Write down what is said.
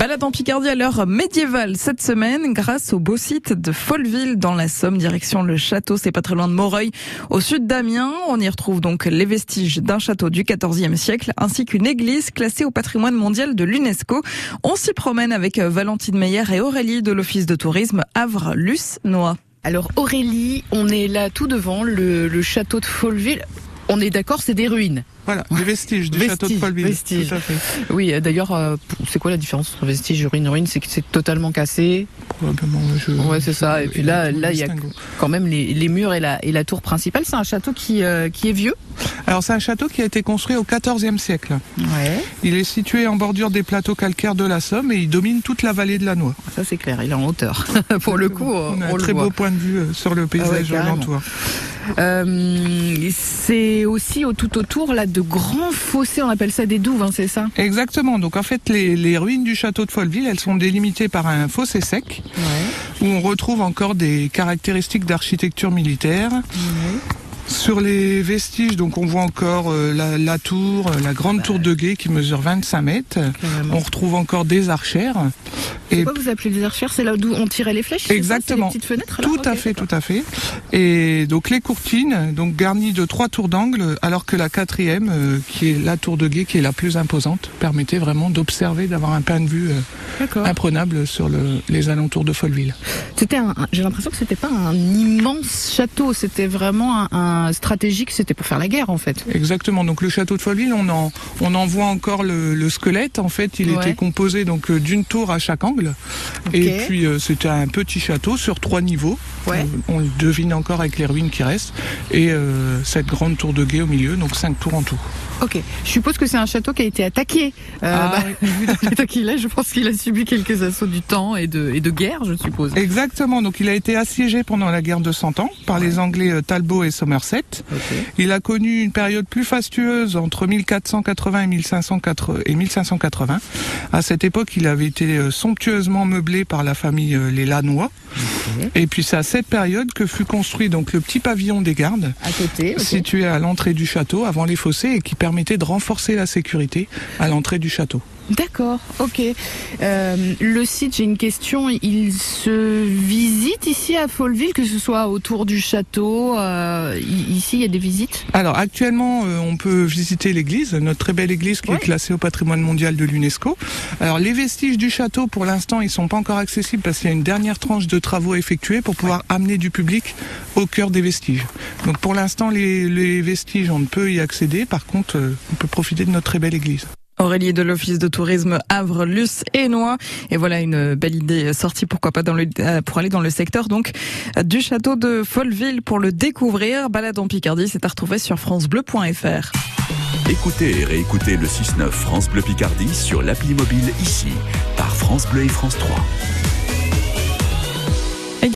Balade en Picardie à l'heure médiévale cette semaine grâce au beau site de Folleville dans la Somme, direction le château, c'est pas très loin de Moreuil, au sud d'Amiens. On y retrouve donc les vestiges d'un château du XIVe siècle ainsi qu'une église classée au patrimoine mondial de l'UNESCO. On s'y promène avec Valentine Meyer et Aurélie de l'Office de tourisme Havre-Luce-Noix. Alors Aurélie, on est là tout devant le château de Folleville. On est d'accord, c'est des ruines. Voilà, les vestiges du château de Folleville. Vestiges. Tout à fait. Oui, euh, d'ailleurs, euh, c'est quoi la différence entre vestige et ruine Ruine, c'est que c'est totalement cassé. Probablement, je... Ouais, c'est ça. Et puis là, là, il y a quand même les, les, murs et la, et la tour principale. C'est un château qui, euh, qui est vieux. Alors, c'est un château qui a été construit au XIVe siècle. Ouais. Il est situé en bordure des plateaux calcaires de la Somme et il domine toute la vallée de la Noix. Ça, c'est clair. Il est en hauteur. Pour le coup, on, on a un très beau point de vue sur le paysage ah ouais, alentour. Euh, c'est aussi au, tout autour là de grands fossés, on appelle ça des douves, hein, c'est ça Exactement. Donc en fait, les, les, ruines du château de Folleville, elles sont délimitées par un fossé sec ouais. où on retrouve encore des caractéristiques d'architecture militaire. Ouais. Sur les vestiges, donc on voit encore euh, la, la, tour, euh, la grande tour de guet qui mesure 25 mètres. Carrément. On retrouve encore des archères. Et quoi vous appelez des archères? C'est là d'où on tirait les flèches Exactement. Ça, les petites fenêtres. Tout à fait, tout à fait. Et donc les courtines, donc garnies de trois tours d'angle, alors que la quatrième, euh, qui est la tour de guet, qui est la plus imposante, permettait vraiment d'observer, d'avoir un point de vue euh, imprenable sur le, les alentours de Folleville. C'était, j'ai l'impression que c'était pas un immense château, c'était vraiment un, un stratégique, c'était pour faire la guerre en fait. Exactement. Donc le château de Folleville, on en, on en voit encore le, le squelette. En fait, il Ouais. était composé donc euh, d'une tour à chaque angle. Et puis euh, c'était un petit château sur trois niveaux. Ouais. On, on le devine encore avec les ruines qui restent. Et euh, cette grande tour de guet au milieu, donc cinq tours en tout. Ok. Je suppose que c'est un château qui a été attaqué. Euh, Ah, bah, vu dans l'état qu'il est, je pense qu'il a subi quelques assauts du temps et de, et de guerre, je suppose. Exactement. Donc il a été assiégé pendant la guerre de Cent Ans par les Anglais euh, Talbot et Somerset. Ok. Il a connu une période plus fastueuse entre 1480 et 1580 et 1580. À cette époque, il avait été euh, somptueusement meublé par la famille euh, les Et puis c'est à cette période que fut construit donc le petit pavillon des gardes À côté. ok. situé à l'entrée du château avant les fossés et qui permettait de renforcer la sécurité à l'entrée du château. D'accord, ok. Euh, le site, j'ai une question. Il se visite ici à Folleville, que ce soit autour du château. euh, ici, il y a des visites? Alors actuellement, euh, on peut visiter l'église, notre très belle église qui Ouais. est classée au patrimoine mondial de l'UNESCO. Alors les vestiges du château, pour l'instant, ils sont pas encore accessibles parce qu'il y a une dernière tranche de travaux effectués pour pouvoir amener du public au cœur des vestiges. Donc pour l'instant, les, les vestiges, on ne peut y accéder. Par contre, euh, on peut profiter de notre très belle église. Aurélie de l'Office de tourisme Havre, Luce et Noix. Et voilà une belle idée sortie, pourquoi pas euh, pour aller dans le secteur donc du château de Folleville pour le découvrir. Balade en Picardie, c'est à retrouver sur francebleu.fr. Écoutez et réécoutez le 6-9 France Bleu Picardie sur l'appli mobile ici, par France Bleu et France 3.